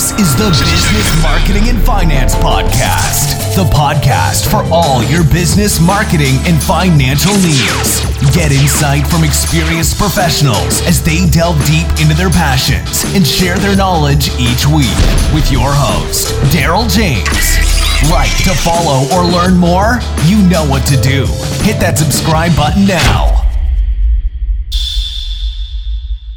This is the Business Marketing and Finance Podcast, the podcast for all your business marketing and financial needs. Get insight from experienced professionals as they delve deep into their passions and share their knowledge each week with your host, Daryl James. Like to follow or learn more? You know what to do. Hit that subscribe button now.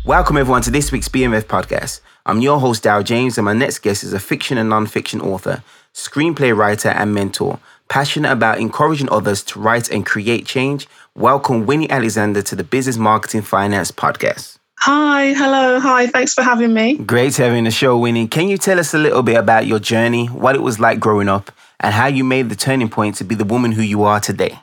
Welcome, everyone, to this week's BMF podcast. I'm your host, Daryl James, and my next guest is a fiction and non-fiction author, screenplay writer, and mentor, passionate about encouraging others to write and create change. Welcome, Winnie Alexander, to the Business Marketing Finance podcast. Hi, hello, hi, thanks for having me. Great having the show, Winnie. Can you tell us a little bit about your journey, what it was like growing up, and how you made the turning point to be the woman who you are today?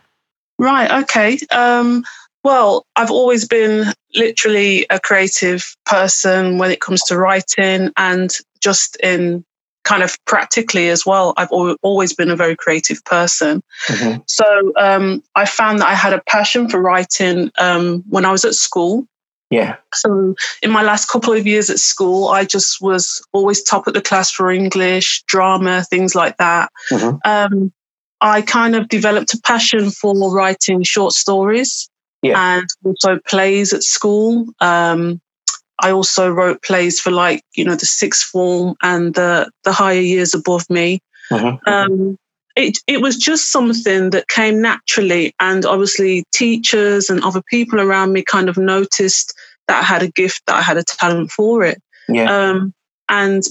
Right, okay. Um, well, I've always been literally a creative person when it comes to writing and just in kind of practically as well. I've always been a very creative person. Mm-hmm. So um, I found that I had a passion for writing um, when I was at school. Yeah. So in my last couple of years at school, I just was always top of the class for English, drama, things like that. Mm-hmm. Um, I kind of developed a passion for writing short stories yeah. and also plays at school. Um, I also wrote plays for like you know the sixth form and the the higher years above me. Mm-hmm. Um, it it was just something that came naturally, and obviously teachers and other people around me kind of noticed that I had a gift, that I had a talent for it. Yeah. Um, and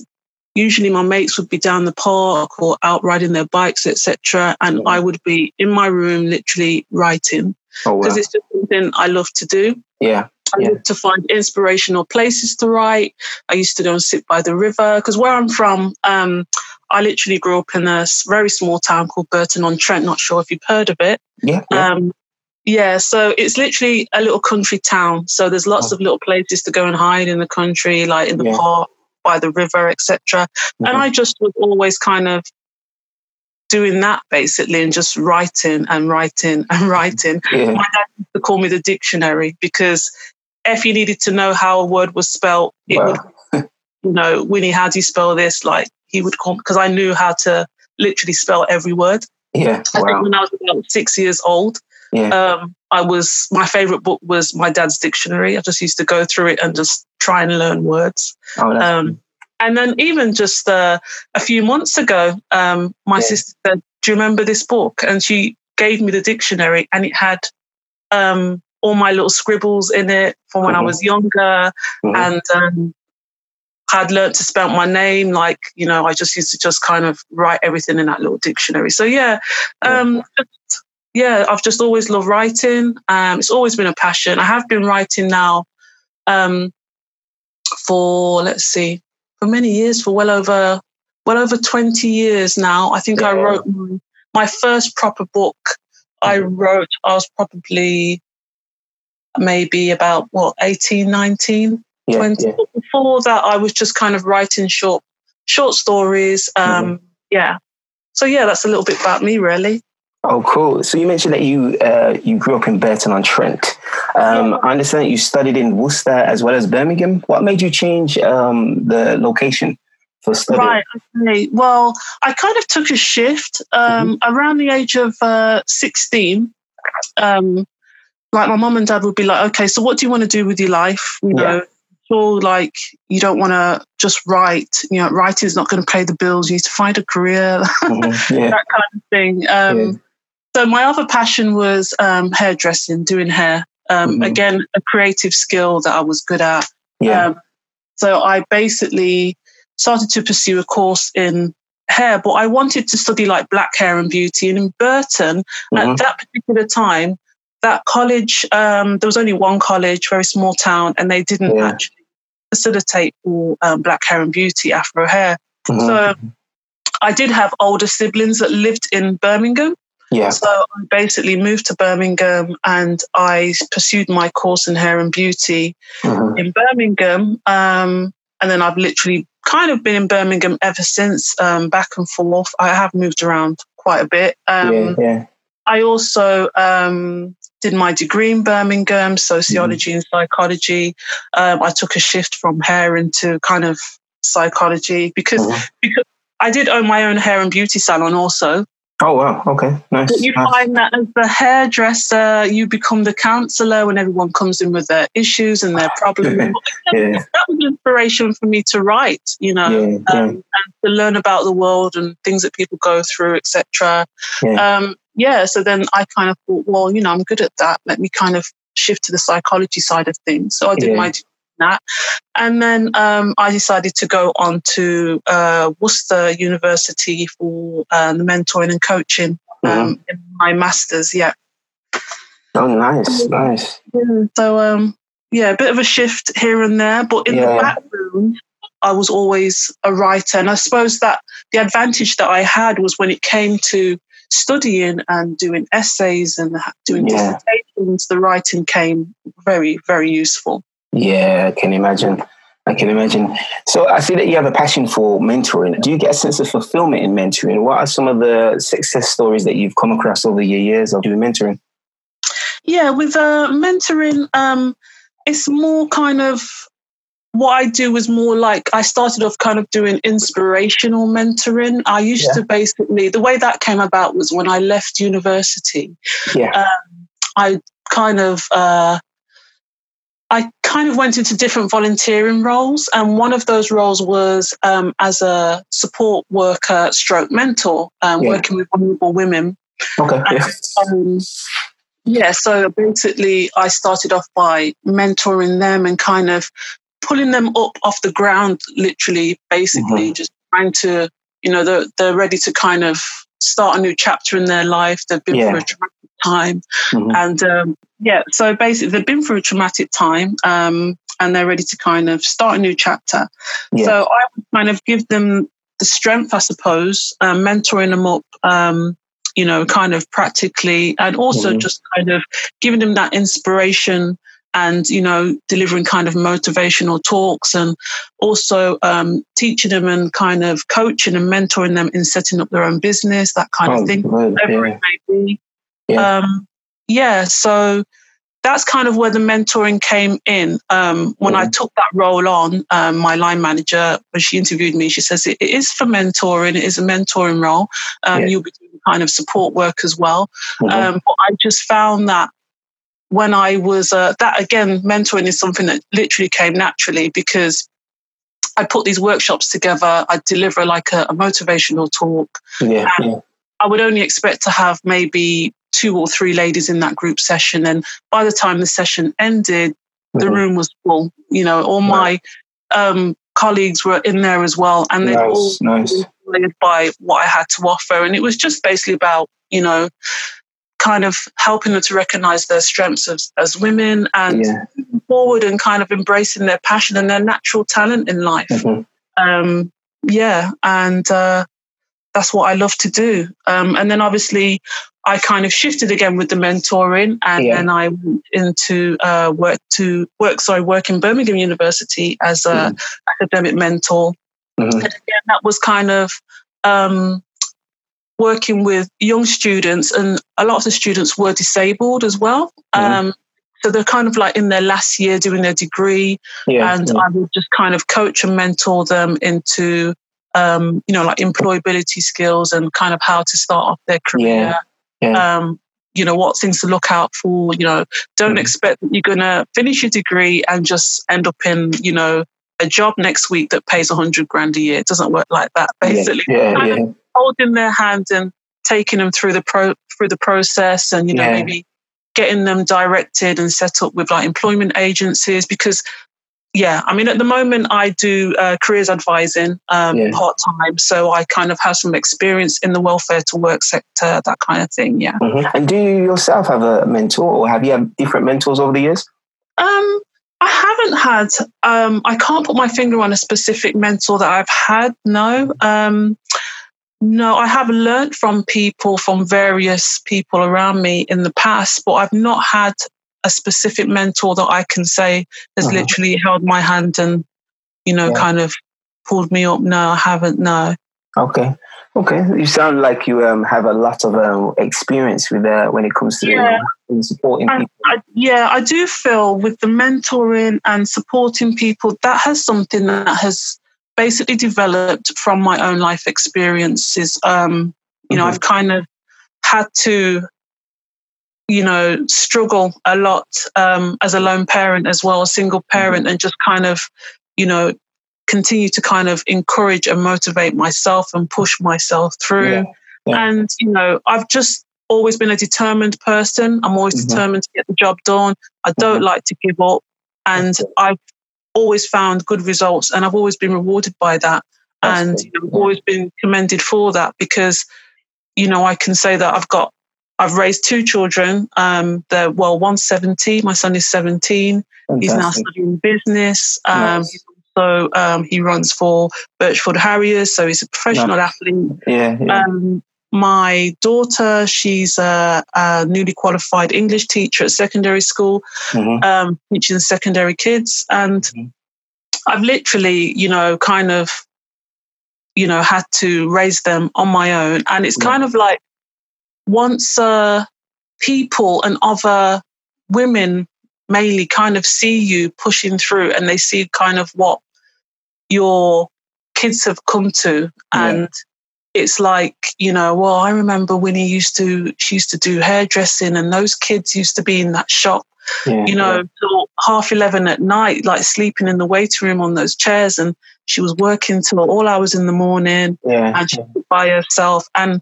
usually my mates would be down the park or out riding their bikes, etc., and I would be in my room, literally writing because oh, wow. it's just something I love to do. Yeah. I yeah. love to find inspirational places to write. I used to go and sit by the river because where I'm from, um, I literally grew up in a very small town called Burton on Trent. Not sure if you've heard of it. Yeah. yeah. Um, yeah, so it's literally a little country town. So there's lots oh. of little places to go and hide in the country, like in the yeah. park, by the river, etc. Mm-hmm. And I just was always kind of doing that basically and just writing and writing and writing. Yeah. My dad used to call me the dictionary because if you needed to know how a word was spelled, it wow. would, you know, Winnie, how do you spell this? Like he would call because I knew how to literally spell every word. Yeah. I think when I was about six years old, yeah. um, I was my favorite book was my dad's dictionary. I just used to go through it and just try and learn words. Oh, um, and then even just uh, a few months ago, um, my yeah. sister said, "Do you remember this book?" And she gave me the dictionary, and it had um, all my little scribbles in it from when mm-hmm. I was younger, mm-hmm. and um, had learned to spell my name. Like you know, I just used to just kind of write everything in that little dictionary. So yeah, um, yeah, I've just always loved writing. Um, it's always been a passion. I have been writing now um, for let's see, for many years, for well over well over 20 years now. I think yeah. I wrote my, my, first proper book. I mm-hmm. wrote, I was probably maybe about what 18, 19, yeah, 20. Yeah. Before that, I was just kind of writing short short stories. Um, mm-hmm. Yeah. So yeah, that's a little bit about me, really. Oh, cool. So you mentioned that you uh, you grew up in Burton on Trent. Um, I understand that you studied in Worcester as well as Birmingham. What made you change um, the location for study? Right. Okay. Well, I kind of took a shift um, mm-hmm. around the age of uh, sixteen. Um, like my mom and dad would be like, "Okay, so what do you want to do with your life?" You yeah. know, sure, like you don't want to just write. You know, writing is not going to pay the bills. You need to find a career, mm-hmm. yeah. that kind of thing. Um, yeah so my other passion was um, hairdressing, doing hair. Um, mm-hmm. Again, a creative skill that I was good at. Yeah. Um, so I basically started to pursue a course in hair, but I wanted to study like black hair and beauty. And in Burton, mm-hmm. at that particular time, that college, um, there was only one college, very small town, and they didn't yeah. actually facilitate for um, black hair and beauty, Afro hair. Mm-hmm. So I did have older siblings that lived in Birmingham. Yeah. So I basically moved to Birmingham and I pursued my course in hair and beauty mm-hmm. in Birmingham. Um, and then I've literally kind of been in Birmingham ever since, um, back and forth. I have moved around quite a bit. Um, yeah, yeah. I also um, did my degree in Birmingham, sociology mm-hmm. and psychology. Um, I took a shift from hair into kind of psychology because, mm-hmm. because I did own my own hair and beauty salon also. Oh wow! Okay, nice. But you nice. find that as the hairdresser, you become the counsellor when everyone comes in with their issues and their problems. yeah. That was inspiration for me to write, you know, yeah, yeah. Um, and to learn about the world and things that people go through, etc. Yeah. Um, yeah. So then I kind of thought, well, you know, I'm good at that. Let me kind of shift to the psychology side of things. So I did my that. And then um, I decided to go on to uh, Worcester University for uh, the mentoring and coaching um, mm-hmm. in my master's. Yeah. Oh, nice, nice. So, um, yeah, a bit of a shift here and there, but in yeah. the background, I was always a writer. And I suppose that the advantage that I had was when it came to studying and doing essays and doing yeah. dissertations, the writing came very, very useful. Yeah, I can imagine. I can imagine. So I see that you have a passion for mentoring. Do you get a sense of fulfillment in mentoring? What are some of the success stories that you've come across over your years of doing mentoring? Yeah, with uh, mentoring, um, it's more kind of what I do is more like I started off kind of doing inspirational mentoring. I used yeah. to basically, the way that came about was when I left university. Yeah. Um, I kind of, uh, I kind of went into different volunteering roles, and one of those roles was um, as a support worker, stroke mentor, um, yeah. working with vulnerable women. Okay. And, um, yeah. So basically, I started off by mentoring them and kind of pulling them up off the ground, literally, basically, mm-hmm. just trying to, you know, they're, they're ready to kind of start a new chapter in their life. They've been yeah. through a time. Mm-hmm. And um, yeah, so basically, they've been through a traumatic time um, and they're ready to kind of start a new chapter. Yeah. So I kind of give them the strength, I suppose, um, mentoring them up. Um, you know, kind of practically, and also mm-hmm. just kind of giving them that inspiration and you know delivering kind of motivational talks and also um, teaching them and kind of coaching and mentoring them in setting up their own business that kind oh, of thing whatever yeah. it may be yeah. Um, yeah, so that's kind of where the mentoring came in. Um, when mm I took that role on, um, my line manager, when she interviewed me, she says it, it is for mentoring. It is a mentoring role. Um, yeah. You'll be doing kind of support work as well. Mm-hmm. Um, but I just found that when I was uh, that again, mentoring is something that literally came naturally because I put these workshops together. I deliver like a, a motivational talk. Yeah, yeah. I would only expect to have maybe two or three ladies in that group session. And by the time the session ended, mm-hmm. the room was full. You know, all my um, colleagues were in there as well, and they all nice. inspired by what I had to offer. And it was just basically about, you know, kind of helping them to recognize their strengths as, as women and yeah. forward and kind of embracing their passion and their natural talent in life. Mm-hmm. Um, yeah, and uh, that's what I love to do. Um, and then obviously, I kind of shifted again with the mentoring, and yeah. then I went into uh, work to work. Sorry, work in Birmingham University as a mm. academic mentor. Mm-hmm. And again, that was kind of um, working with young students, and a lot of the students were disabled as well. Mm. Um, so they're kind of like in their last year doing their degree, yeah, and yeah. I would just kind of coach and mentor them into um, you know, like employability skills and kind of how to start off their career. Yeah. Um, you know, what things to look out for. You know, don't mm. expect that you're going to finish your degree and just end up in, you know, a job next week that pays a hundred grand a year. It doesn't work like that. Basically, yeah, yeah, yeah. holding their hand and taking them through the pro through the process, and you know, maybe getting them directed and set up with like employment agencies because yeah, I mean, at the moment, I do uh, careers advising um, yeah. part time, so I kind of have some experience in the welfare to work sector, that kind of thing. Yeah. Mm-hmm. And do you yourself have a mentor, or have you had different mentors over the years? Um, I haven't had. Um, I can't put my finger on a specific mentor that I've had. No. Um, no, I have learned from people, from various people around me in the past, but I've not had a specific mentor that I can say has uh-huh. literally held my hand and, you know, yeah. kind of pulled me up. No, I haven't. No. Okay. Okay. You sound like you um, have a lot of um, experience with uh, when it comes to yeah. uh, supporting people. I, yeah, I do feel with the mentoring and supporting people, that has something that has basically developed from my own life experiences. Um, you know, mm-hmm. I've kind of had to, you know, struggle a lot um, as a lone parent as well, a single mm-hmm. parent, and just kind of, you know, continue to kind of encourage and motivate myself and push myself through. Yeah. Yeah. And, you know, I've just always been a determined person. I'm always mm-hmm. determined to get the job done. I don't mm-hmm. like to give up. And I've always found good results and I've always been rewarded by that. That's and you know, I've always been commended for that because, you know, I can say that I've got, I've raised two children. Um, they're, well, one's 17, my son is 17. Fantastic. He's now studying business. Um, nice. So um, he runs for Birchfield Harriers, so he's a professional athlete. Yeah, yeah. Um, my daughter, she's a, a, newly qualified English teacher at secondary school, mm-hmm. um, teaching secondary kids. And mm-hmm. I've literally, you know, kind of, you know, had to raise them on my own. And it's kind of like once uh, people and other women mainly kind of see you pushing through and they see kind of what your kids have come to. And yeah it's like you know well i remember winnie used to she used to do hairdressing and those kids used to be in that shop. Yeah, you know yeah. till half 11 at night like sleeping in the waiting room on those chairs and she was working till all hours in the morning and she was by herself. And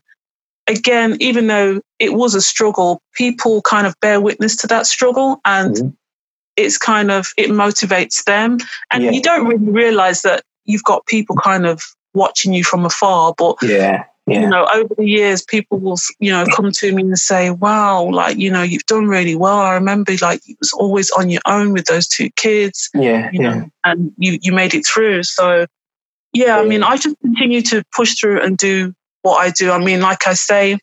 again even though it was a struggle people kind of bear witness to that struggle and mm-hmm. it's kind of it motivates them and you don't really realize that you've got people kind of watching you from afar. But yeah, yeah. you know, over the years, people will, you know, come to me and say, wow, like, you know, you've done really well. I remember like you was always on your own with those two kids. Yeah. You yeah. know, and you, you made it through. So yeah, I mean, I just continue to push through and do what I do. I mean, like I say,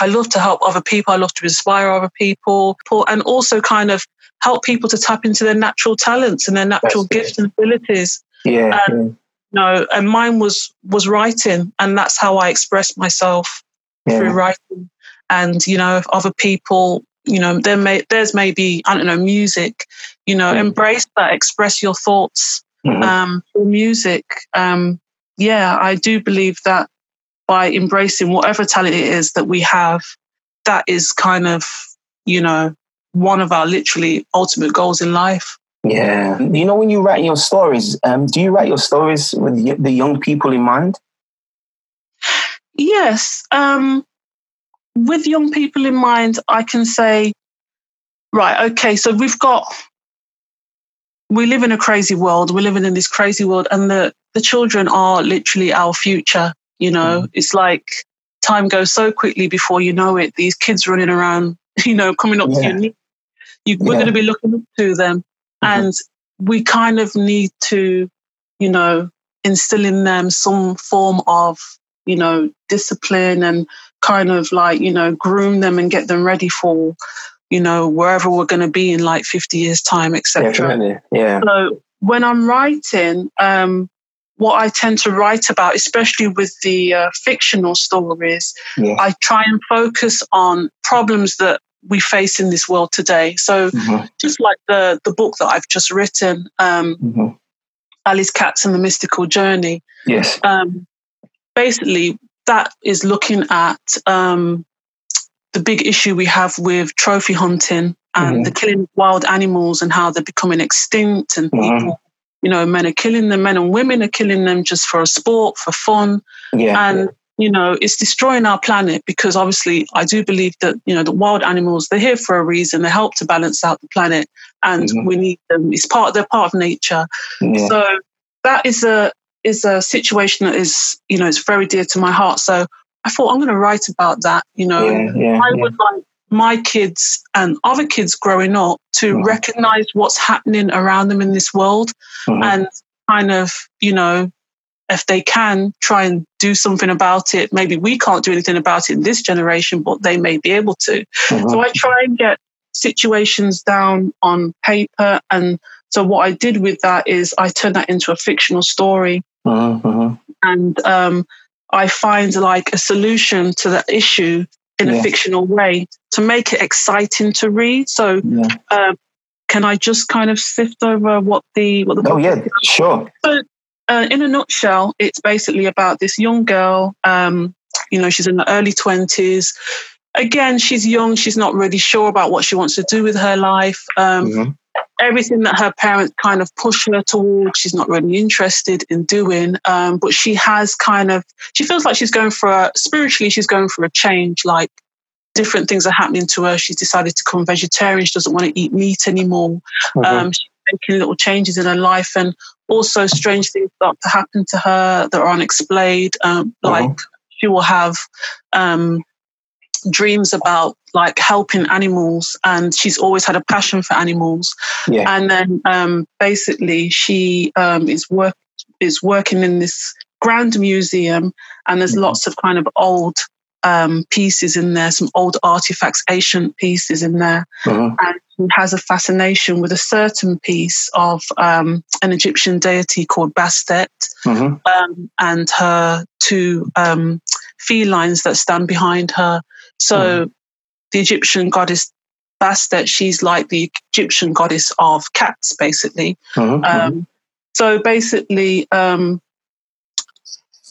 I love to help other people. I love to inspire other people and also kind of help people to tap into their natural talents and their natural That's gifts and abilities. Yeah. And, know, and mine was was writing, and that's how I express myself yeah. through writing. And you know, if other people, you know, there may there's maybe I don't know music, you know, mm-hmm. embrace that, express your thoughts mm-hmm. um, through music. Um, yeah, I do believe that by embracing whatever talent it is that we have, that is kind of you know one of our literally ultimate goals in life. Yeah. You know, when you write your stories, um, do you write your stories with the young people in mind? Yes. Um, with young people in mind, I can say, right, okay, so we've got, we live in a crazy world. We're living in this crazy world, and the, the children are literally our future. You know, mm. it's like time goes so quickly before you know it. These kids running around, you know, coming up yeah. to your knees. You, we're yeah. going to be looking up to them. Mm-hmm. And we kind of need to, you know, instill in them some form of, you know, discipline and kind of like, you know, groom them and get them ready for, you know, wherever we're going to be in like 50 years' time, etc. Yeah. So when I'm writing, um, what I tend to write about, especially with the uh, fictional stories, yeah. I try and focus on problems that we face in this world today. So, mm-hmm. just like the the book that I've just written, um, mm-hmm. Ali's Cats and the Mystical Journey. Yes. Um, basically, that is looking at um, the big issue we have with trophy hunting and mm-hmm. the killing of wild animals and how they're becoming extinct and mm-hmm. people. You know, men are killing them, men and women are killing them just for a sport, for fun. Yeah. And you know, it's destroying our planet because obviously I do believe that, you know, the wild animals, they're here for a reason. They help to balance out the planet and mm-hmm. we need them. It's part, they're part of nature. Yeah. So that is a, is a situation that is, you know, it's very dear to my heart. So I thought I'm going to write about that. You know, yeah, yeah, I would like my kids and other kids growing up to mm-hmm. recognize what's happening around them in this world mm-hmm. and kind of, you know, if they can try and do something about it, maybe we can't do anything about it in this generation, but they may be able to. Mm-hmm. So I try and get situations down on paper. And so what I did with that is I turned that into a fictional story. And um, I find like a solution to that issue in yeah. a fictional way to make it exciting to read. So, yeah. uh, can I just kind of sift over what the what the oh yeah, sure. So uh, in a nutshell, it's basically about this young girl. Um, you know, she's in the early 20s. Again, she's young. She's not really sure about what she wants to do with her life. Um, mm-hmm. Everything that her parents kind of push her towards, she's not really interested in doing. Um, but she has kind of, she feels like she's going for a, spiritually, she's going for a change. Like different things are happening to her. She's decided to become vegetarian. She doesn't want to eat meat anymore. Mm-hmm. Um, she's making little changes in her life. And also strange things start to happen to her that are unexplained. Um, uh-huh. Like she will have um, dreams about like helping animals, and she's always had a passion for animals. Yeah. And then um, basically, she um, is work is working in this grand museum, and there's mm-hmm. lots of kind of old um, pieces in there, some old artifacts, ancient pieces in there. Uh-huh. And he has a fascination with a certain piece of um, an Egyptian deity called Bastet uh-huh. um, and her two um, felines that stand behind her. So uh-huh. The Egyptian goddess Bastet, she's like the Egyptian goddess of cats, basically. Um, so basically, um,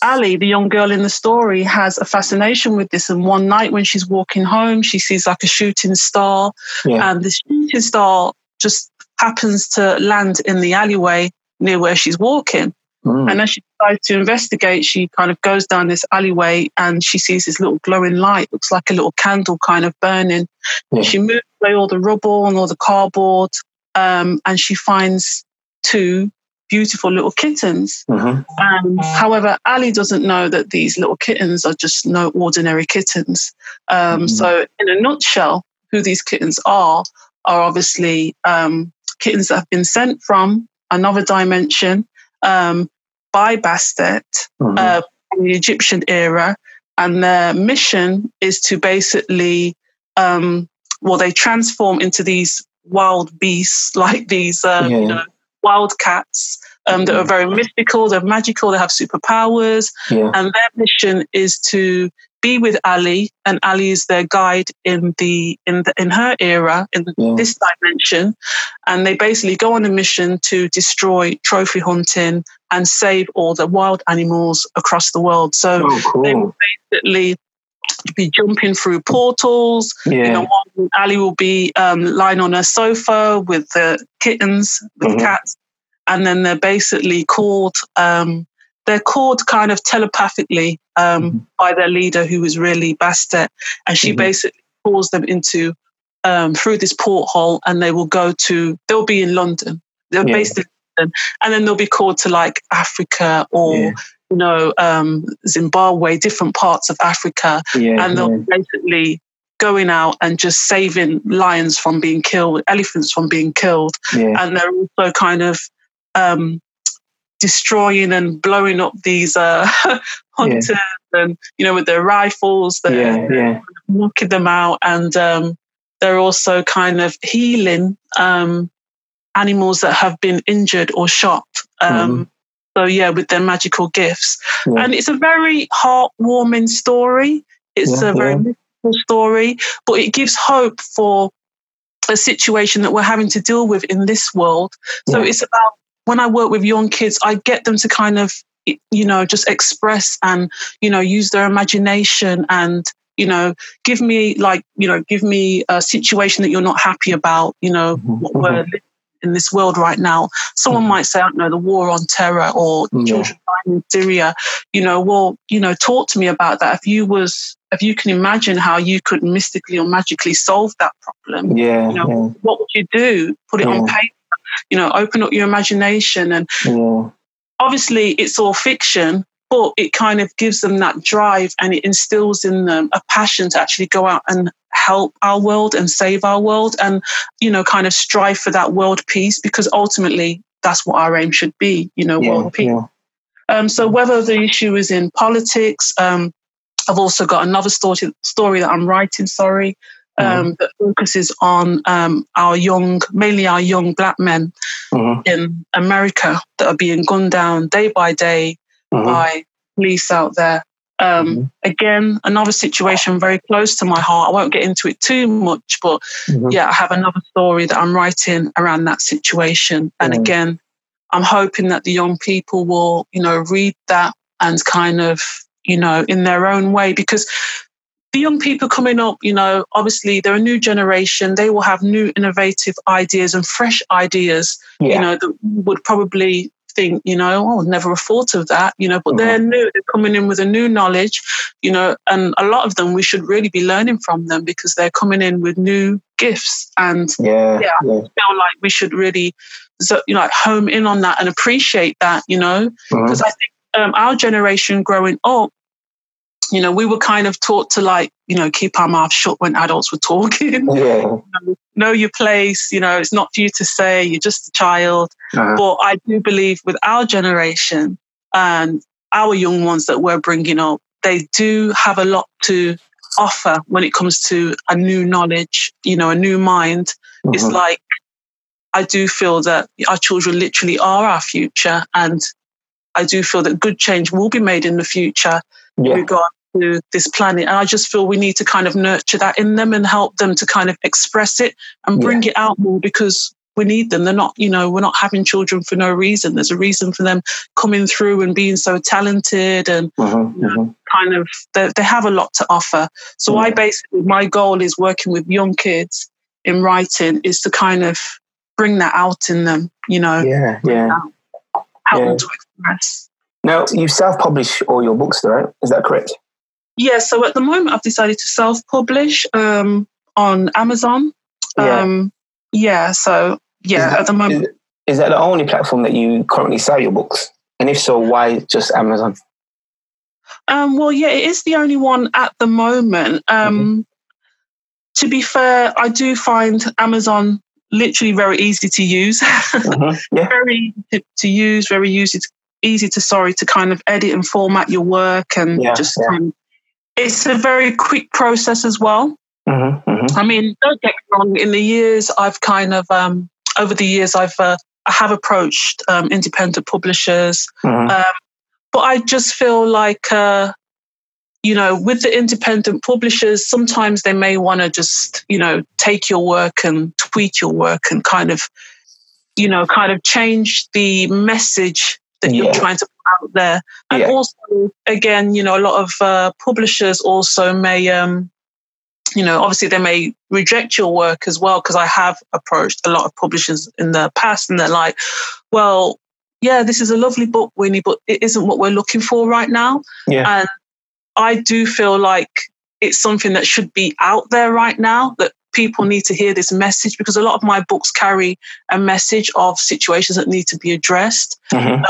Ali, the young girl in the story, has a fascination with this. And one night when she's walking home, she sees like a shooting star, yeah. and the shooting star just happens to land in the alleyway near where she's walking. Mm. And as she decides to investigate, she kind of goes down this alleyway and she sees this little glowing light, looks like a little candle kind of burning. Yeah. She moves away all the rubble and all the cardboard, um, and she finds two beautiful little kittens. Mm-hmm. Um, however, Ali doesn't know that these little kittens are just no ordinary kittens. Um, mm-hmm. So, in a nutshell, who these kittens are are obviously um, kittens that have been sent from another dimension um, by Bastet mm-hmm. uh, from the Egyptian era, and their mission is to basically, um, well, they transform into these wild beasts, like these, uh, yeah. you know, wildcats um, that are very mystical, they're magical, they have superpowers. Yeah. And their mission is to be with Ali, and Ali is their guide in the in the in her era, in yeah. this dimension. And they basically go on a mission to destroy trophy hunting and save all the wild animals across the world. So oh, cool. they will basically be jumping through portals. Yeah. You know, Ali will be um, lying on a sofa with the kittens, with mm-hmm. the cats, and then they're basically called um, they're called kind of telepathically um, mm-hmm. by their leader who is really Bastet, and she mm-hmm. basically calls them into um, through this porthole, and they will go to they'll be in London. They're yeah. based in London, and then they'll be called to like Africa or. Yeah. You know, um, Zimbabwe, different parts of Africa, yeah, and they'll basically going out and just saving lions from being killed, elephants from being killed, and they're also kind of um, destroying and blowing up these uh, hunters yeah. and you know with their rifles they're yeah, yeah. knocking them out. And um, they're also kind of healing um, animals that have been injured or shot um, mm. so yeah with their magical gifts. And it's a very heartwarming story. It's a very mystical story but it gives hope for a situation that we're having to deal with in this world. So it's about when I work with young kids, I get them to kind of, you know, just express and, you know, use their imagination and, you know, give me like, you know, give me a situation that you're not happy about, you know, mm-hmm. what we're in this world right now. Someone mm-hmm. might say, I don't know, the war on terror or yeah. children dying in Syria. You know, well, you know, talk to me about that. If you was, if you can imagine how you could mystically or magically solve that problem, yeah, you know, yeah. what would you do? Put it yeah. on paper you know, open up your imagination. And yeah. obviously, it's all fiction, but it kind of gives them that drive and it instills in them a passion to actually go out and help our world and save our world and, you know, kind of strive for that world peace because ultimately that's what our aim should be, you know, yeah, world peace. Yeah. Um, so whether the issue is in politics, um, I've also got another story story that I'm writing. Sorry, Mm-hmm. um, that focuses on um, our young, mainly our young black men mm-hmm. in America that are being gunned down day by day mm-hmm. by police out there. Um, mm-hmm. again, another situation very close to my heart. I won't get into it too much, but mm-hmm. yeah, I have another story that I'm writing around that situation. And again, I'm hoping that the young people will, you know, read that and kind of, you know, in their own way because the young people coming up, you know, obviously they're a new generation. They will have new innovative ideas and fresh ideas, yeah. you know, that would probably think, you know, oh, never have thought of that, you know, but mm-hmm. they're new, they're coming in with a new knowledge, you know, and a lot of them we should really be learning from them because they're coming in with new gifts. And yeah, yeah, yeah. I feel like we should really, you know, like home in on that and appreciate that, you know, because mm-hmm. I think um, our generation growing up, you know, we were kind of taught to like, you know, keep our mouth shut when adults were talking. Yeah. know your place. You know, it's not for you to say. You're just a child. Uh-huh. But I do believe with our generation and our young ones that we're bringing up, they do have a lot to offer when it comes to a new knowledge. You know, a new mind. Uh-huh. It's like I do feel that our children literally are our future, and I do feel that good change will be made in the future yeah. regard to this planet. And I just feel we need to kind of nurture that in them and help them to kind of express it and bring yeah. it out more because we need them. They're not, you know, we're not having children for no reason. There's a reason for them coming through and being so talented and mm-hmm, you know, mm-hmm. kind of, they, they, have a lot to offer. So I basically, my goal is working with young kids in writing is to kind of bring that out in them, you know, yeah, yeah. help yeah. them to express. Now, you self publish all your books, right? Is that correct? Yeah, so at the moment, I've decided to self publish um, on Amazon. Yeah. Um, yeah, so yeah, that, at the moment. Is, is that the only platform that you currently sell your books? And if so, why just Amazon? Um, well, yeah, it is the only one at the moment. Um, mm-hmm. To be fair, I do find Amazon literally very easy to use. Mm-hmm. Yeah. very easy to use, very easy to, easy to sorry to kind of edit and format your work and yeah, just yeah. Um, it's a very quick process as well. Mm-hmm, mm-hmm. I mean, don't get me wrong. In the years, I've kind of um, over the years, I've uh, I have approached um, independent publishers, mm-hmm. um, but I just feel like uh, you know, with the independent publishers, sometimes they may want to just you know take your work and tweak your work and kind of you know kind of change the message that yeah. you're trying to put out there. And yeah. also, again, you know, a lot of uh, publishers also may, um, you know, obviously they may reject your work as well, because I have approached a lot of publishers in the past and they're like, well, yeah, this is a lovely book, Winnie, but it isn't what we're looking for right now. Yeah. And I do feel like it's something that should be out there right now that people need to hear this message because a lot of my books carry a message of situations that need to be addressed. Mm-hmm. Uh,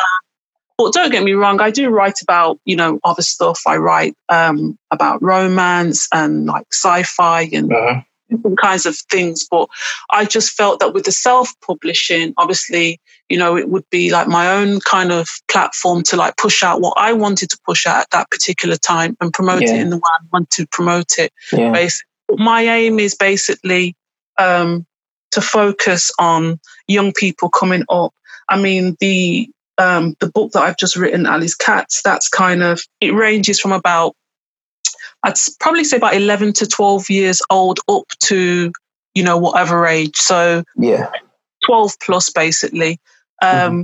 but don't get me wrong, I do write about, you know, other stuff. I write um, about romance and like sci-fi and uh-huh. different kinds of things. But I just felt that with the self-publishing, obviously, you know, it would be like my own kind of platform to like push out what I wanted to push out at that particular time and promote yeah. it in the way I want to promote it. Yeah. Basically. But my aim is basically um, to focus on young people coming up. I mean, the um, the book that I've just written, Ali's Cats, that's kind of, it ranges from about, I'd probably say about 11 to 12 years old up to, you know, whatever age. So, yeah, 12 plus basically. Um, mm-hmm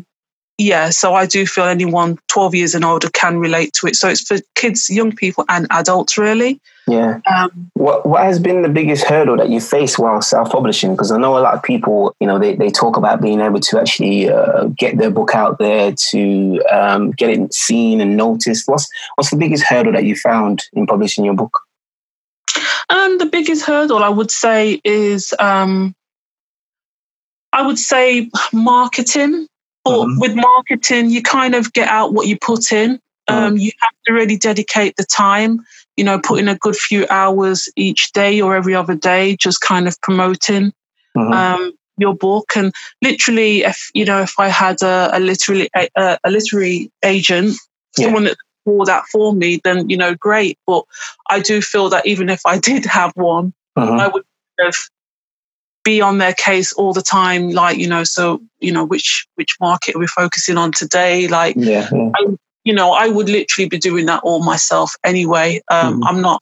yeah, so I do feel anyone 12 years and older can relate to it. So it's for kids, young people, and adults, really. Yeah. Um, what What has been the biggest hurdle that you face while self publishing? Because I know a lot of people, you know, they, they talk about being able to actually uh, get their book out there, to um, get it seen and noticed. What's What's the biggest hurdle that you found in publishing your book? Um, the biggest hurdle I would say is, um, I would say marketing. But mm-hmm. with marketing, you kind of get out what you put in. Um, you have to really dedicate the time, you know, put in a good few hours each day or every other day, just kind of promoting mm-hmm. um, your book. And literally, if you know, if I had a, a literary a, a, literary agent, yeah. someone that for that for me, then you know, great. But I do feel that even if I did have one, mm-hmm. I would have be on their case all the time like you know so you know which which market are we focusing on today like yeah, yeah. I, you know i would literally be doing that all myself anyway um, mm i'm not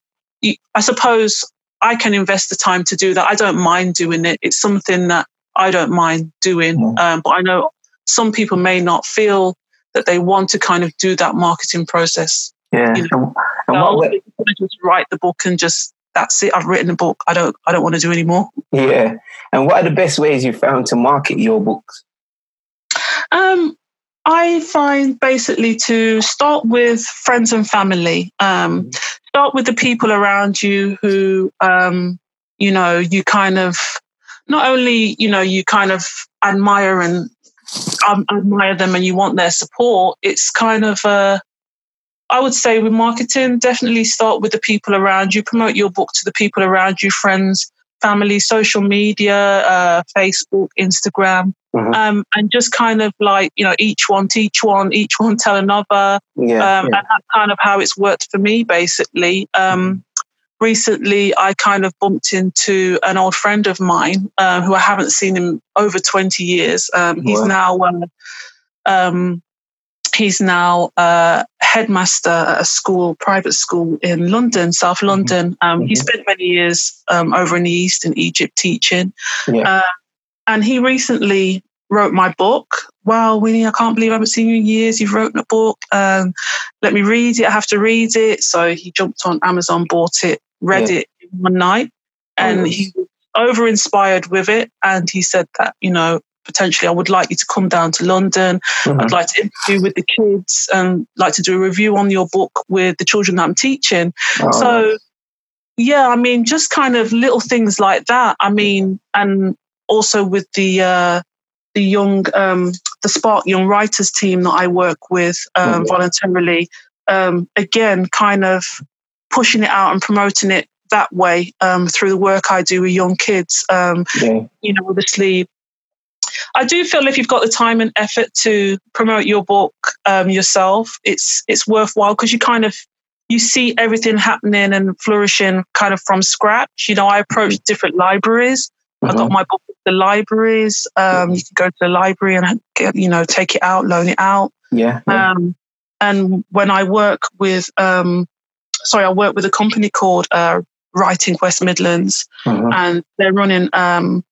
i suppose i can invest the time to do that i don't mind doing it it's something that i don't mind doing mm um, but i know some people may not feel that they want to kind of do that marketing process. Yeah. You know, and, and what, just write the book and just that's it. I've written a book. I don't I don't want to do anymore. Yeah. And what are the best ways you found to market your books? Um, I find basically to start with friends and family. Um, mm-hmm. start with the people around you who um, you know you kind of not only you know you kind of admire and um, admire them and you want their support. It's kind of uh, I would say with marketing, definitely start with the people around you. Promote your book to the people around you, friends, family, social media, uh, Facebook, Instagram, mm-hmm. um, and just kind of like you know each one teach one, each one tell another, yeah, um, yeah. and that's kind of how it's worked for me basically. Um, recently, I kind of bumped into an old friend of mine um, who I haven't seen in over twenty years. Um, he's now uh, um, he's now a headmaster at a school, private school in London, South mm-hmm. London. Um, mm-hmm. He spent many years um, over in the East in Egypt teaching. Yeah. Uh, and he recently wrote my book. Wow, Winnie, I can't believe I haven't seen you in years. You've written a book. Um, let me read it. I have to read it. So he jumped on Amazon, bought it, read yeah. it one night, and oh, he was over inspired with it. And he said that, you know, potentially I would like you to come down to London. Mm-hmm. I'd like to interview with the kids and like to do a review on your book with the children that I'm teaching. Oh. So yeah, I mean, just kind of little things like that. I mean, and also with the uh, the young um, the Spark Young Writers team that I work with um, mm-hmm. voluntarily. Um, again, kind of pushing it out and promoting it that way um, through the work I do with young kids. Um, yeah. You know, obviously I do feel if you've got the time and effort to promote your book um, yourself, it's it's worthwhile because you kind of you see everything happening and flourishing kind of from scratch. You know, I approached different libraries. Mm-hmm. I got mm-hmm. my book at the libraries. Um, you can go to the library and get, you know take it out, loan it out. Yeah. yeah. Um, and when I work with, um, sorry, I work with a company called uh, Writing West Midlands, mm-hmm. and they're running um,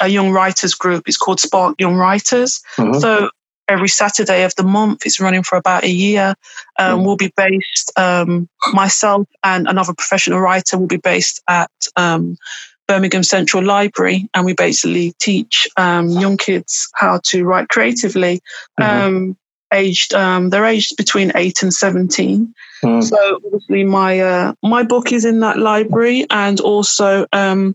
a young writers group. It's called Spark Young Writers. Mm-hmm. So every Saturday of the month, it's running for about a year. Um, mm-hmm. We'll be based, um, myself and another professional writer will be based at um, Birmingham Central Library, and we basically teach um, young kids how to write creatively. Mm-hmm. Um, aged, um, they're aged between eight and seventeen. Mm. So obviously, my uh, my book is in that library, and also um,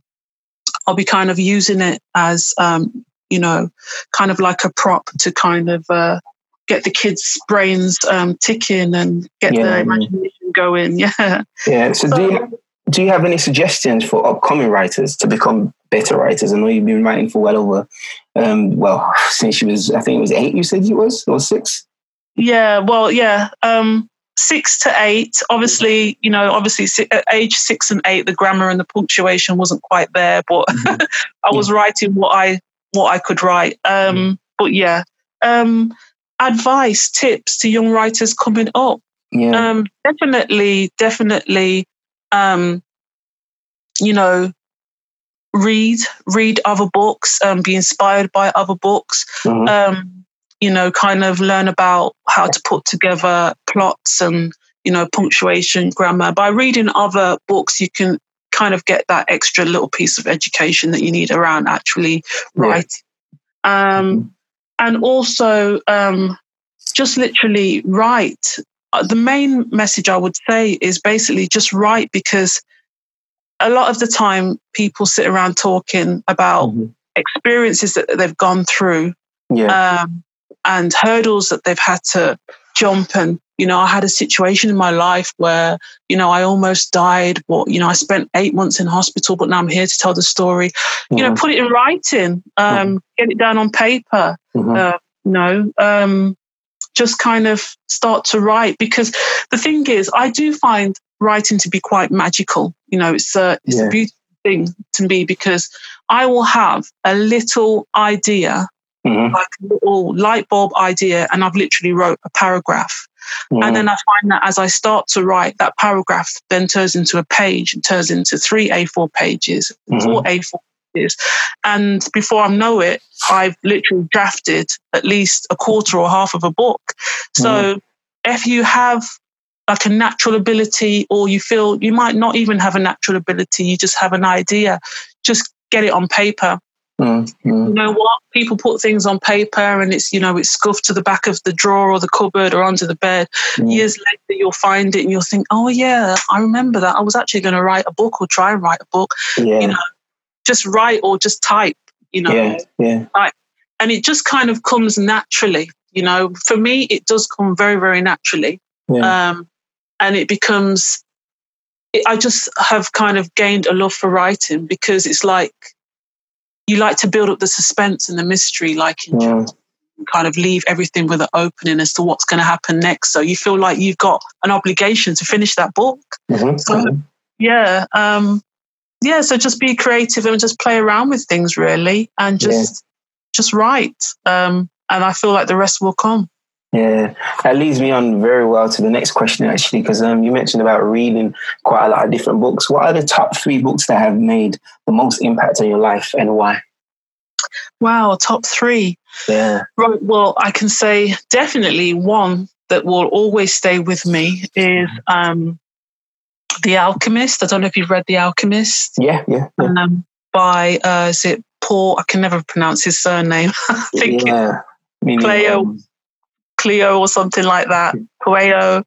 I'll be kind of using it as, um, you know, kind of like a prop to kind of uh, get the kids' brains um, ticking and get yeah. their imagination going. Yeah. Yeah. So, so do you do you have any suggestions for upcoming writers to become better writers? I know you've been writing for well over, um, well, since you was, I think it was eight. You said you was or six. Yeah. Well, yeah. Um, six to eight, obviously, you know, obviously at age six and eight, the grammar and the punctuation wasn't quite there, but mm-hmm. I was writing what I what I could write. Um, mm-hmm. But yeah, um, advice, tips to young writers coming up. Yeah. Um, definitely, definitely. Um, you know, read read other books, um, be inspired by other books. Mm-hmm. Um, you know, kind of learn about how to put together plots and, you know, punctuation, grammar. By reading other books, you can kind of get that extra little piece of education that you need around actually writing. Um, mm-hmm. and also, um, just literally write. Uh, the main message I would say is basically just write because a lot of the time people sit around talking about mm-hmm. experiences that they've gone through. Yeah. Um, and hurdles that they've had to jump and you know i had a situation in my life where you know i almost died but you know i spent eight months in hospital but now i'm here to tell the story mm-hmm. you know mm-hmm. put it in writing um, mm-hmm. get it down on paper mm-hmm. uh, you know um, just kind of start to write because the thing is i do find writing to be quite magical you know it's a it's yeah. a beautiful thing to me because i will have a little idea mm-hmm. like a little light bulb idea, and I've literally wrote a paragraph. Mm-hmm. And then I find that as I start to write, that paragraph then turns into a page and turns into three A4 pages, mm-hmm. four A4 is. And before I know it, I've literally drafted at least a quarter or half of a book. So mm. if you have like a natural ability, or you feel you might not even have a natural ability, you just have an idea, just get it on paper. Mm-hmm. You know what? People put things on paper and it's, you know, it's scuffed to the back of the drawer or the cupboard or under the bed. Mm. Years later, you'll find it and you'll think, oh, yeah, I remember that. I was actually going to write a book or try and write a book. Yeah. You know, just write or just type, you know. Yeah. yeah. Like, and it just kind of comes naturally. You know, for me, it does come very, very naturally. Yeah. Um, and it becomes, I just have kind of gained a love for writing because it's like, you like to build up the suspense and the mystery, like in yeah. kind of leave everything with an opening as to what's going to happen next. So you feel like you've got an obligation to finish that book. Mm-hmm. So, yeah, um, yeah. So just be creative and just play around with things, really, and just yeah. just write. Um, and I feel like the rest will come. Yeah, that leads me on very well to the next question, actually, because um, you mentioned about reading quite a lot of different books. What are the top three books that have made the most impact on your life and why? Wow, top three. Yeah. Right. Well, I can say definitely one that will always stay with me is um, The Alchemist. I don't know if you've read The Alchemist. Yeah, yeah. yeah. Um, by, uh, is it Paul? I can never pronounce his surname. I think yeah. Cleo. Um, Cleo or something like that. Coelho.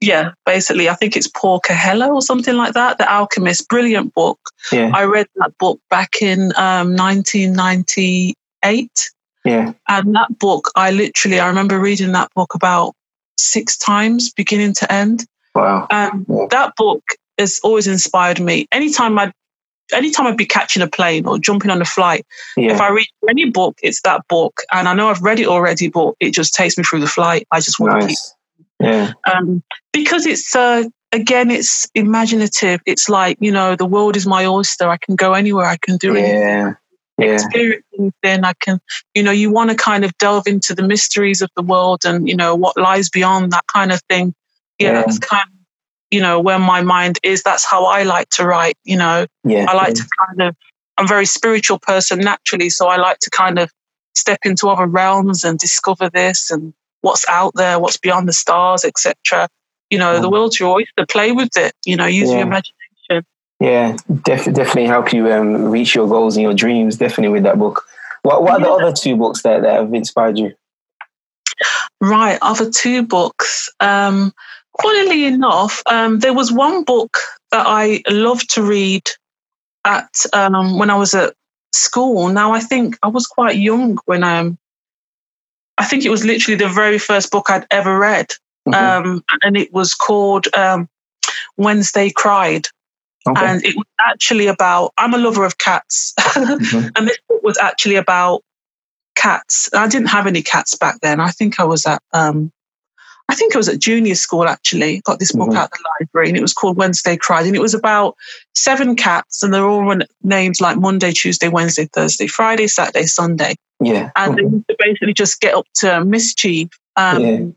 Yeah, basically, I think it's Paul Coelho or something like that. The Alchemist, brilliant book. Yeah. I read that book back in um, 1998. Yeah. And that book, I literally, I remember reading that book about six times, beginning to end. Wow. And yeah. that book has always inspired me. Anytime I'd anytime I'd be catching a plane or jumping on a flight, yeah. if I read any book, it's that book. And I know I've read it already, but it just takes me through the flight. I just want nice. to keep. Yeah. Um, because it's, uh, again, it's imaginative. It's like, you know, the world is my oyster. I can go anywhere. I can do it. Yeah. Yeah. Experience anything. I can, you know, you want to kind of delve into the mysteries of the world and, you know, what lies beyond that kind of thing. Yeah, yeah. that's kind of you know, where my mind is. That's how I like to write, you know. Yeah, I like yeah. to kind of, I'm a very spiritual person naturally. So I like to kind of step into other realms and discover this and what's out there, what's beyond the stars, etc. You know, the world's your oyster. Play with it. You know, use yeah. your imagination. Yeah, def- definitely help you um, reach your goals and your dreams. Definitely with that book. What, what are the other two books that, that have inspired you? Right, other two books. Um, funnily enough, um, there was one book that I loved to read at um, when I was at school. Now I think I was quite young when um, I think it was literally the very first book I'd ever read, mm-hmm. um, and it was called um, Wednesday Cried. Okay. And it was actually about, I'm a lover of cats. mm-hmm. And this book was actually about cats. I didn't have any cats back then. I think I was at um, I think it was at junior school actually, got this book mm-hmm. out of the library and it was called Wednesday Cried. And it was about seven cats and they're all named like Monday, Tuesday, Wednesday, Thursday, Friday, Saturday, Sunday. Yeah. And mm-hmm. they basically just get up to mischief. Um, yeah. And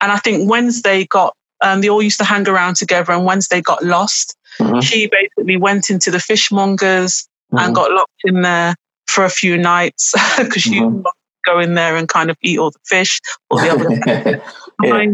I think Wednesday got, um, they all used to hang around together and Wednesday got lost. Mm-hmm. She basically went into the fishmongers and mm-hmm. got locked in there for a few nights because she mm-hmm go in there and kind of eat all the fish or the other yeah.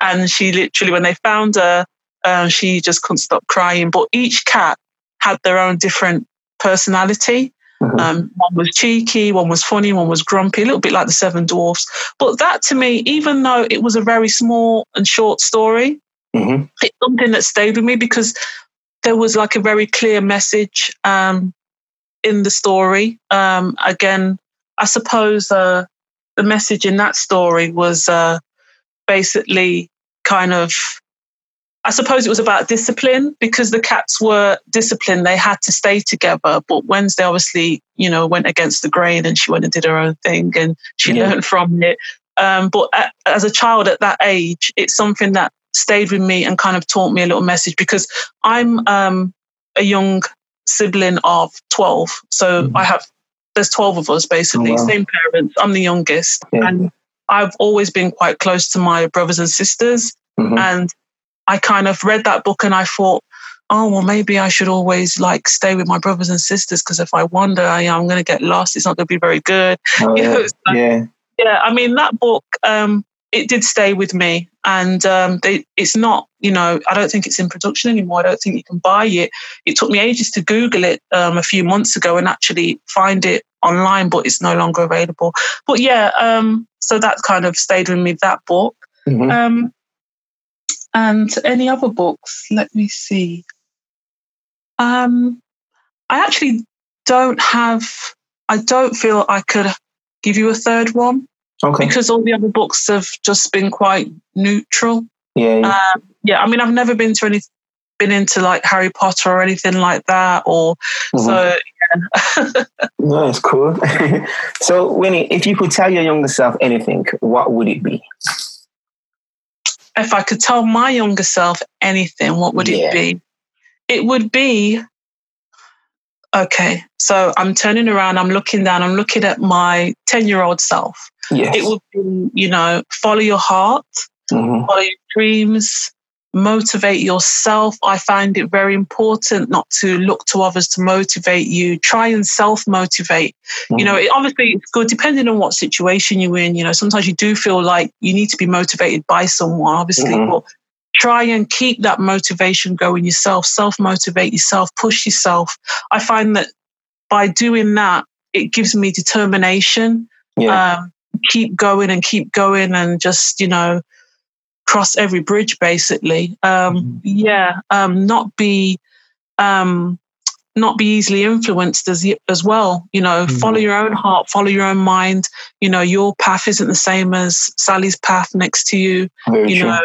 And she literally, when they found her, uh, she just couldn't stop crying. But each cat had their own different personality. Mm-hmm. Um, one was cheeky, one was funny, one was grumpy, a little bit like the Seven Dwarfs. But that to me, even though it was a very small and short story, mm-hmm. it's something that stayed with me because there was like a very clear message um, in the story. Um, again, I suppose uh, the message in that story was uh, basically kind of, I suppose it was about discipline because the cats were disciplined. They had to stay together. But Wednesday obviously, you know, went against the grain and she went and did her own thing and she yeah. learned from it. Um, but at, as a child at that age, it's something that stayed with me and kind of taught me a little message because I'm um, a young sibling of 12. So mm-hmm. I have there's 12 of us basically, oh, wow. same parents. I'm the youngest. Yeah. And I've always been quite close to my brothers and sisters. Mm-hmm. And I kind of read that book and I thought, oh well maybe i should always like stay with my brothers and sisters because if i wander I, am going to get lost it's not going to be very good oh, you know, yeah. yeah yeah i mean that book um it did stay with me and um, they, it's not you know i don't think it's in production anymore i don't think you can buy it it took me ages to google it um, a few months ago and actually find it online but it's no longer available but yeah um, so that kind of stayed with me that book mm-hmm. Um, and any other books let me see um, i actually don't have i don't feel i could give you a third one Okay. Because all the other books have just been quite neutral. Yeah. Yeah. Um, yeah. I mean, I've never been to any, been into like Harry Potter or anything like that, or mm-hmm. so. Yeah. no, it's cool. so, Wynnie, if you could tell your younger self anything, what would it be? If I could tell my younger self anything, what would yeah. it be? It would be okay. So I'm turning around, I'm looking down, I'm looking at my 10 year old self. Yes. It would be, you know, follow your heart, mm-hmm. follow your dreams, motivate yourself. I find it very important not to look to others to motivate you. Try and self motivate. Mm-hmm. You know, it, obviously it's good depending on what situation you're in. You know, sometimes you do feel like you need to be motivated by someone, obviously, mm-hmm. but try and keep that motivation going yourself, self motivate yourself, push yourself. I find that by doing that, it gives me determination. Yeah. Um, keep going and keep going and just, you know, cross every bridge basically. Um, mm-hmm. yeah. Um, not be, um, not be easily influenced as as well. You know, mm-hmm. follow your own heart, follow your own mind. You know, your path isn't the same as Sally's path next to you. Very you true. know,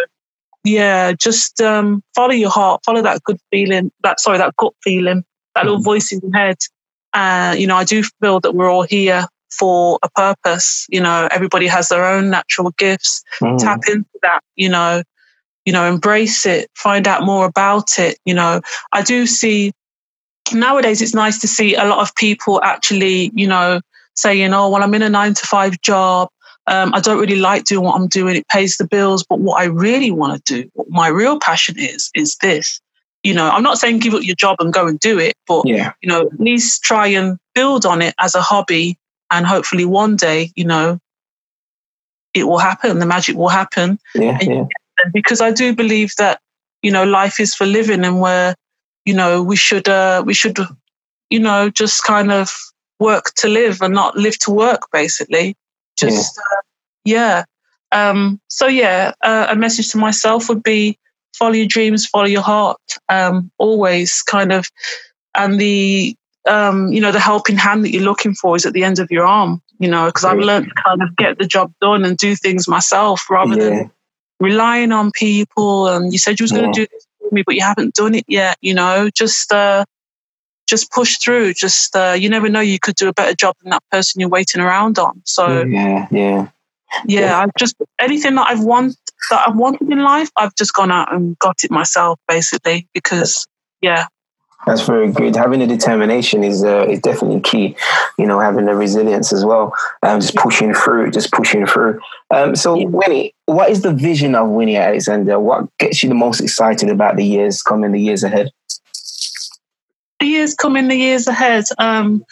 yeah, just um, follow your heart, follow that good feeling. That sorry, that gut feeling, that mm-hmm. little voice in your head. Uh, you know, I do feel that we're all here for a purpose. You know, everybody has their own natural gifts. Mm. Tap into that, you know, you know, embrace it, find out more about it. You know, I do see nowadays it's nice to see a lot of people actually, you know, saying, oh, well, I'm in a nine to five job. Um, I don't really like doing what I'm doing. It pays the bills. But what I really want to do, what my real passion is, is this. You know, I'm not saying give up your job and go and do it, but, yeah. you know, at least try and build on it as a hobby and hopefully one day, you know, it will happen. The magic will happen. Yeah, yeah. Because I do believe that you know life is for living, and where you know we should uh, we should you know just kind of work to live and not live to work. Basically, just yeah. Uh, yeah. Um, so yeah, uh, a message to myself would be follow your dreams, follow your heart. Um, always kind of, and the um, you know, the helping hand that you're looking for is at the end of your arm, you know, because I've learned to kind of get the job done and do things myself rather yeah. than relying on people. And you said you was going to do this for me, but you haven't done it yet, you know, just, uh, just push through. Just, uh, you never know, you could do a better job than that person you're waiting around on. So, yeah, yeah. Yeah, yeah. I've just anything that I've want that I've wanted in life, I've just gone out and got it myself, basically. Because yeah, that's very good. Having the determination is uh, is definitely key. You know, having the resilience as well. Um, just pushing through, just pushing through. Um, so, Wynnie, what is the vision of Wynnie Alexander? What gets you the most excited about the years coming, the years ahead? The years coming, the years ahead. Um,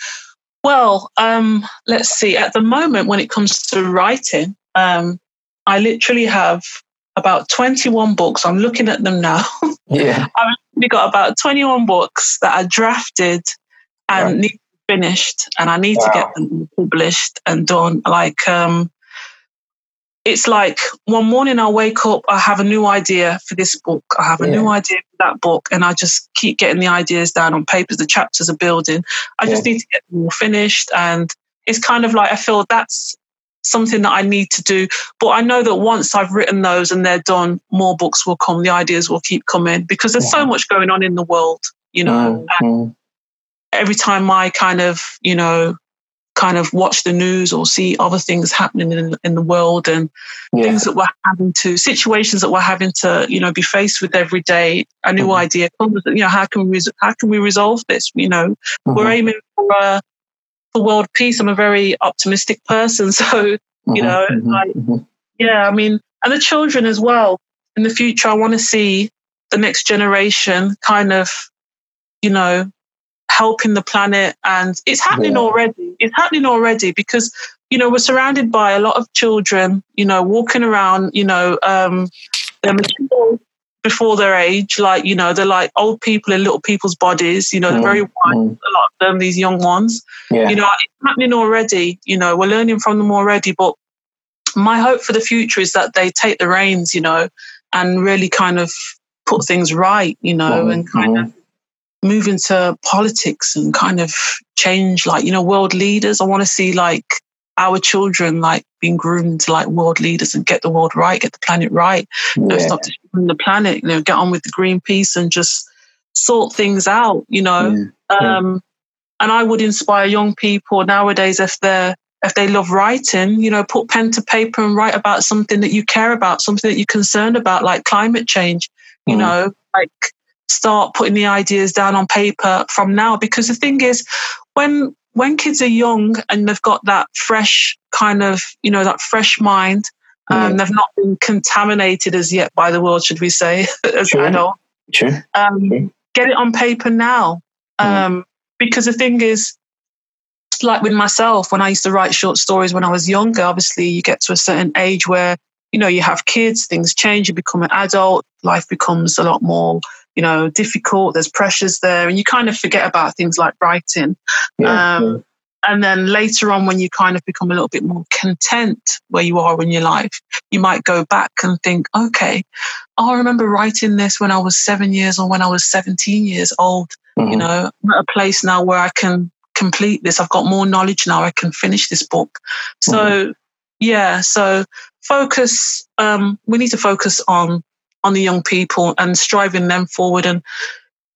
well, um, let's see. At the moment, when it comes to writing, um, I literally have about 21 books. I'm looking at them now. Yeah. I've we got about 21 books that are drafted and right. need finished and I need wow. to get them published and done. Like um it's like one morning I wake up, I have a new idea for this book. I have a yeah. new idea for that book, and I just keep getting the ideas down on papers. The chapters are building. I yeah. just need to get them all finished. And it's kind of like I feel that's something that I need to do. But I know that once I've written those and they're done, more books will come. The ideas will keep coming because there's so much going on in the world, you know. Mm-hmm. Every time I kind of, you know, kind of watch the news or see other things happening in, in the world and yeah. things that we're having to situations that we're having to you know be faced with every day a new mm-hmm. idea comes you know how can we how can we resolve this you know mm-hmm. we're aiming for a for world peace. I'm a very optimistic person. So, you mm-hmm, know, mm-hmm, like, mm-hmm. yeah, I mean, and the children as well. In the future, I want to see the next generation kind of, you know, helping the planet. And it's happening yeah. already. It's happening already because, you know, we're surrounded by a lot of children, you know, walking around, you know, um, they're mature before their age. Like, you know, they're like old people in little people's bodies, you know, they're very wise, mm. a lot of them, these young ones. Yeah. You know, it's happening already. You know, we're learning from them already. But my hope for the future is that they take the reins, you know, and really kind of put things right, you know, mm. and kind mm. of move into politics and kind of change like, you know, world leaders. I want to see like our children like being groomed to like world leaders and get the world right, get the planet right. Yeah. You know, stop the planet, you know, get on with the Greenpeace and just sort things out, you know. Yeah. Um, and I would inspire young people nowadays if they're if they love writing, you know, put pen to paper and write about something that you care about, something that you're concerned about, like climate change, you mm. know, like start putting the ideas down on paper from now. Because the thing is, when when kids are young and they've got that fresh kind of, you know, that fresh mind, um, they've not been contaminated as yet by the world, should we say, as sure. adults. Sure. Um, sure. Get it on paper now. Mm. Um, because the thing is, like with myself, when I used to write short stories when I was younger, obviously you get to a certain age where, you know, you have kids, things change, you become an adult, life becomes a lot more you know, difficult. There's pressures there, and you kind of forget about things like writing. Yeah, um, yeah. And then later on, when you kind of become a little bit more content where you are in your life, you might go back and think, okay, oh, I remember writing this when I was seven years or when I was 17 years old. Mm-hmm. You know, I'm at a place now where I can complete this. I've got more knowledge now. I can finish this book. So, mm-hmm. yeah, so focus, um, we need to focus on on the young people and striving them forward and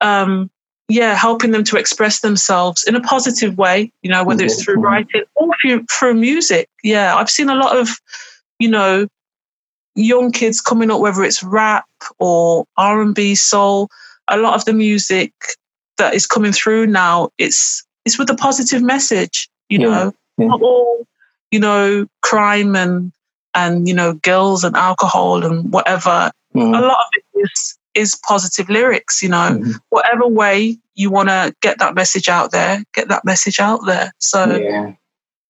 um, yeah, helping them to express themselves in a positive way, you know, whether it's through writing or through, through music. Yeah, I've seen a lot of, you know, young kids coming up, whether it's rap or R&B, soul, a lot of the music that is coming through now, it's, it's with a positive message, you yeah. know, yeah. not all, you know, crime and, and, you know, girls and alcohol and whatever. Mm-hmm. A lot of it is is positive lyrics, you know. Mm-hmm. Whatever way you want to get that message out there, get that message out there. So yeah.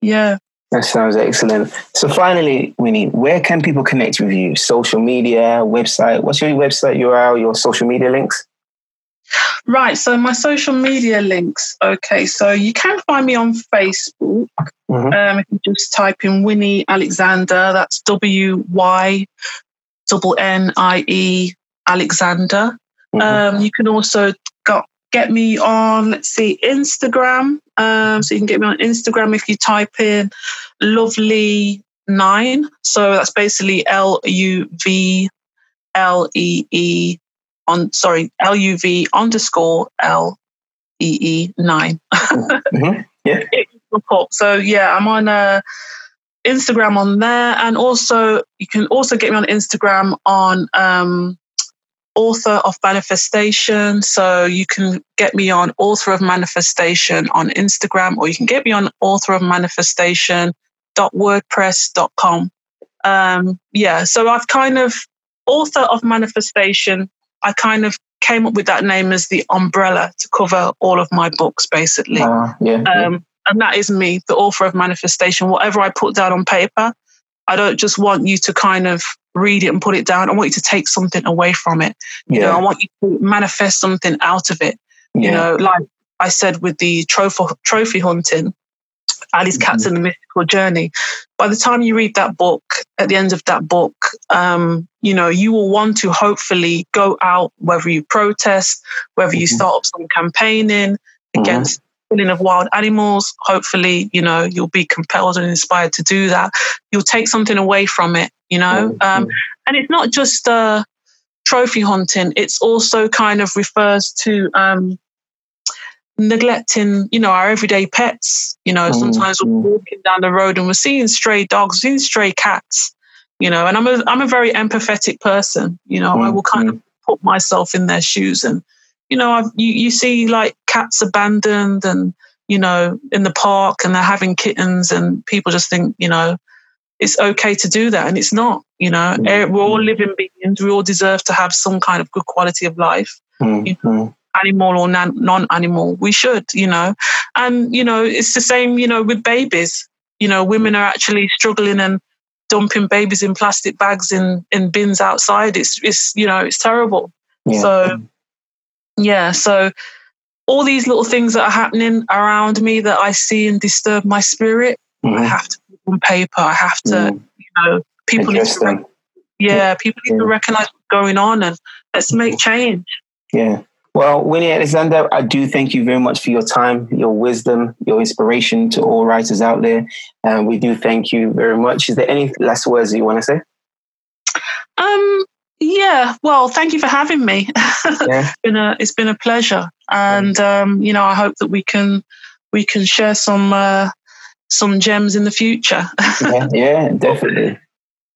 yeah. That sounds excellent. So finally, Wynnie, where can people connect with you? Social media, website? What's your website URL, your social media links? Right. So my social media links. Okay. So you can find me on Facebook. Mm-hmm. Um, if you just type in Wynnie Alexander, that's W Y double N I E Alexander. Mm-hmm. Um, you can also got, get me on, let's see, Instagram. Um, so you can get me on Instagram if you type in lovely nine. So that's basically L U V L E E on sorry, L U V underscore L E E 9 mm-hmm. Yeah. so yeah, I'm on uh Instagram on there, and also you can also get me on Instagram on um, author of manifestation. So you can get me on author of manifestation on Instagram, or you can get me on author of manifestation.wordpress.com. Um, yeah, so I've kind of author of manifestation. I kind of came up with that name as the umbrella to cover all of my books, basically. Uh, yeah, um, yeah and that is me, the author of manifestation. Whatever I put down on paper, I don't just want you to kind of read it and put it down. I want you to take something away from it. You yeah. know, I want you to manifest something out of it. Yeah. You know, like I said with the trophy trophy hunting, Ali's mm-hmm. Cats and the Mystical Journey. By the time you read that book, at the end of that book, um, you know, you will want to hopefully go out, whether you protest, whether you mm-hmm. start up some campaigning mm-hmm. against killing of wild animals. Hopefully, you know, you'll be compelled and inspired to do that. You'll take something away from it, you know. Um, and it's not just uh, trophy hunting, it's also kind of refers to um, neglecting, you know, our everyday pets. You know, mm-hmm. sometimes we're mm-hmm. walking down the road and we're seeing stray dogs, seeing stray cats, you know, and I'm a, I'm a very empathetic person, you know. I will kind of put myself in their shoes and you know, I've, you, you see like cats abandoned and, you know, in the park and they're having kittens and people just think, you know, it's okay to do that. And it's not, you know, mm-hmm. we're all living beings. We all deserve to have some kind of good quality of life. Mm-hmm. You know, animal or non animal. We should, you know. And, you know, it's the same, you know, with babies. You know, women are actually struggling and dumping babies in plastic bags in, in bins outside. It's, it's, you know, it's terrible. Yeah. So, yeah. So, all these little things that are happening around me that I see and disturb my spirit, mm-hmm. I have to on paper. I have to, mm. you know, people need to, yeah, people need yeah. to recognize what's going on and let's make change. Yeah. Well, Wynnie Alexander, I do thank you very much for your time, your wisdom, your inspiration to all writers out there. And we do thank you very much. Is there any last words that you want to say? Um, yeah, well, thank you for having me. Yeah. it's been a it's been a pleasure, and um, you know, I hope that we can we can share some uh, some gems in the future. yeah, yeah, definitely.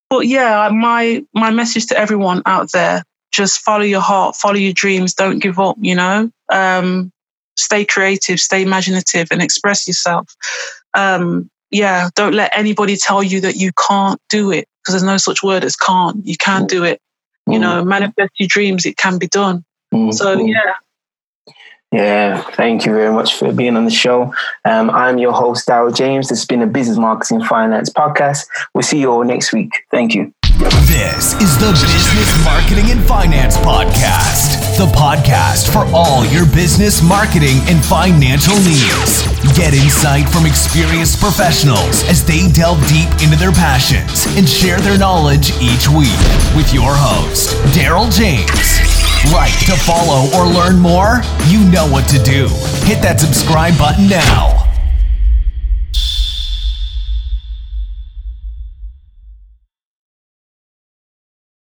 But yeah, my my message to everyone out there: just follow your heart, follow your dreams, don't give up. You know, um, stay creative, stay imaginative, and express yourself. Um, yeah, don't let anybody tell you that you can't do it because there's no such word as can't. You can mm. do it. You know, mm. manifest your dreams. It can be done. Mm-hmm. So yeah. Yeah, thank you very much for being on the show. Um, I'm your host, Daryl James. This has been a Business Marketing Finance podcast. We'll see you all next week. Thank you. This is the Business Marketing and Finance Podcast, the podcast for all your business marketing and financial needs. Get insight from experienced professionals as they delve deep into their passions and share their knowledge each week with your host, Daryl James. Like to follow or learn more? You know what to do. Hit that subscribe button now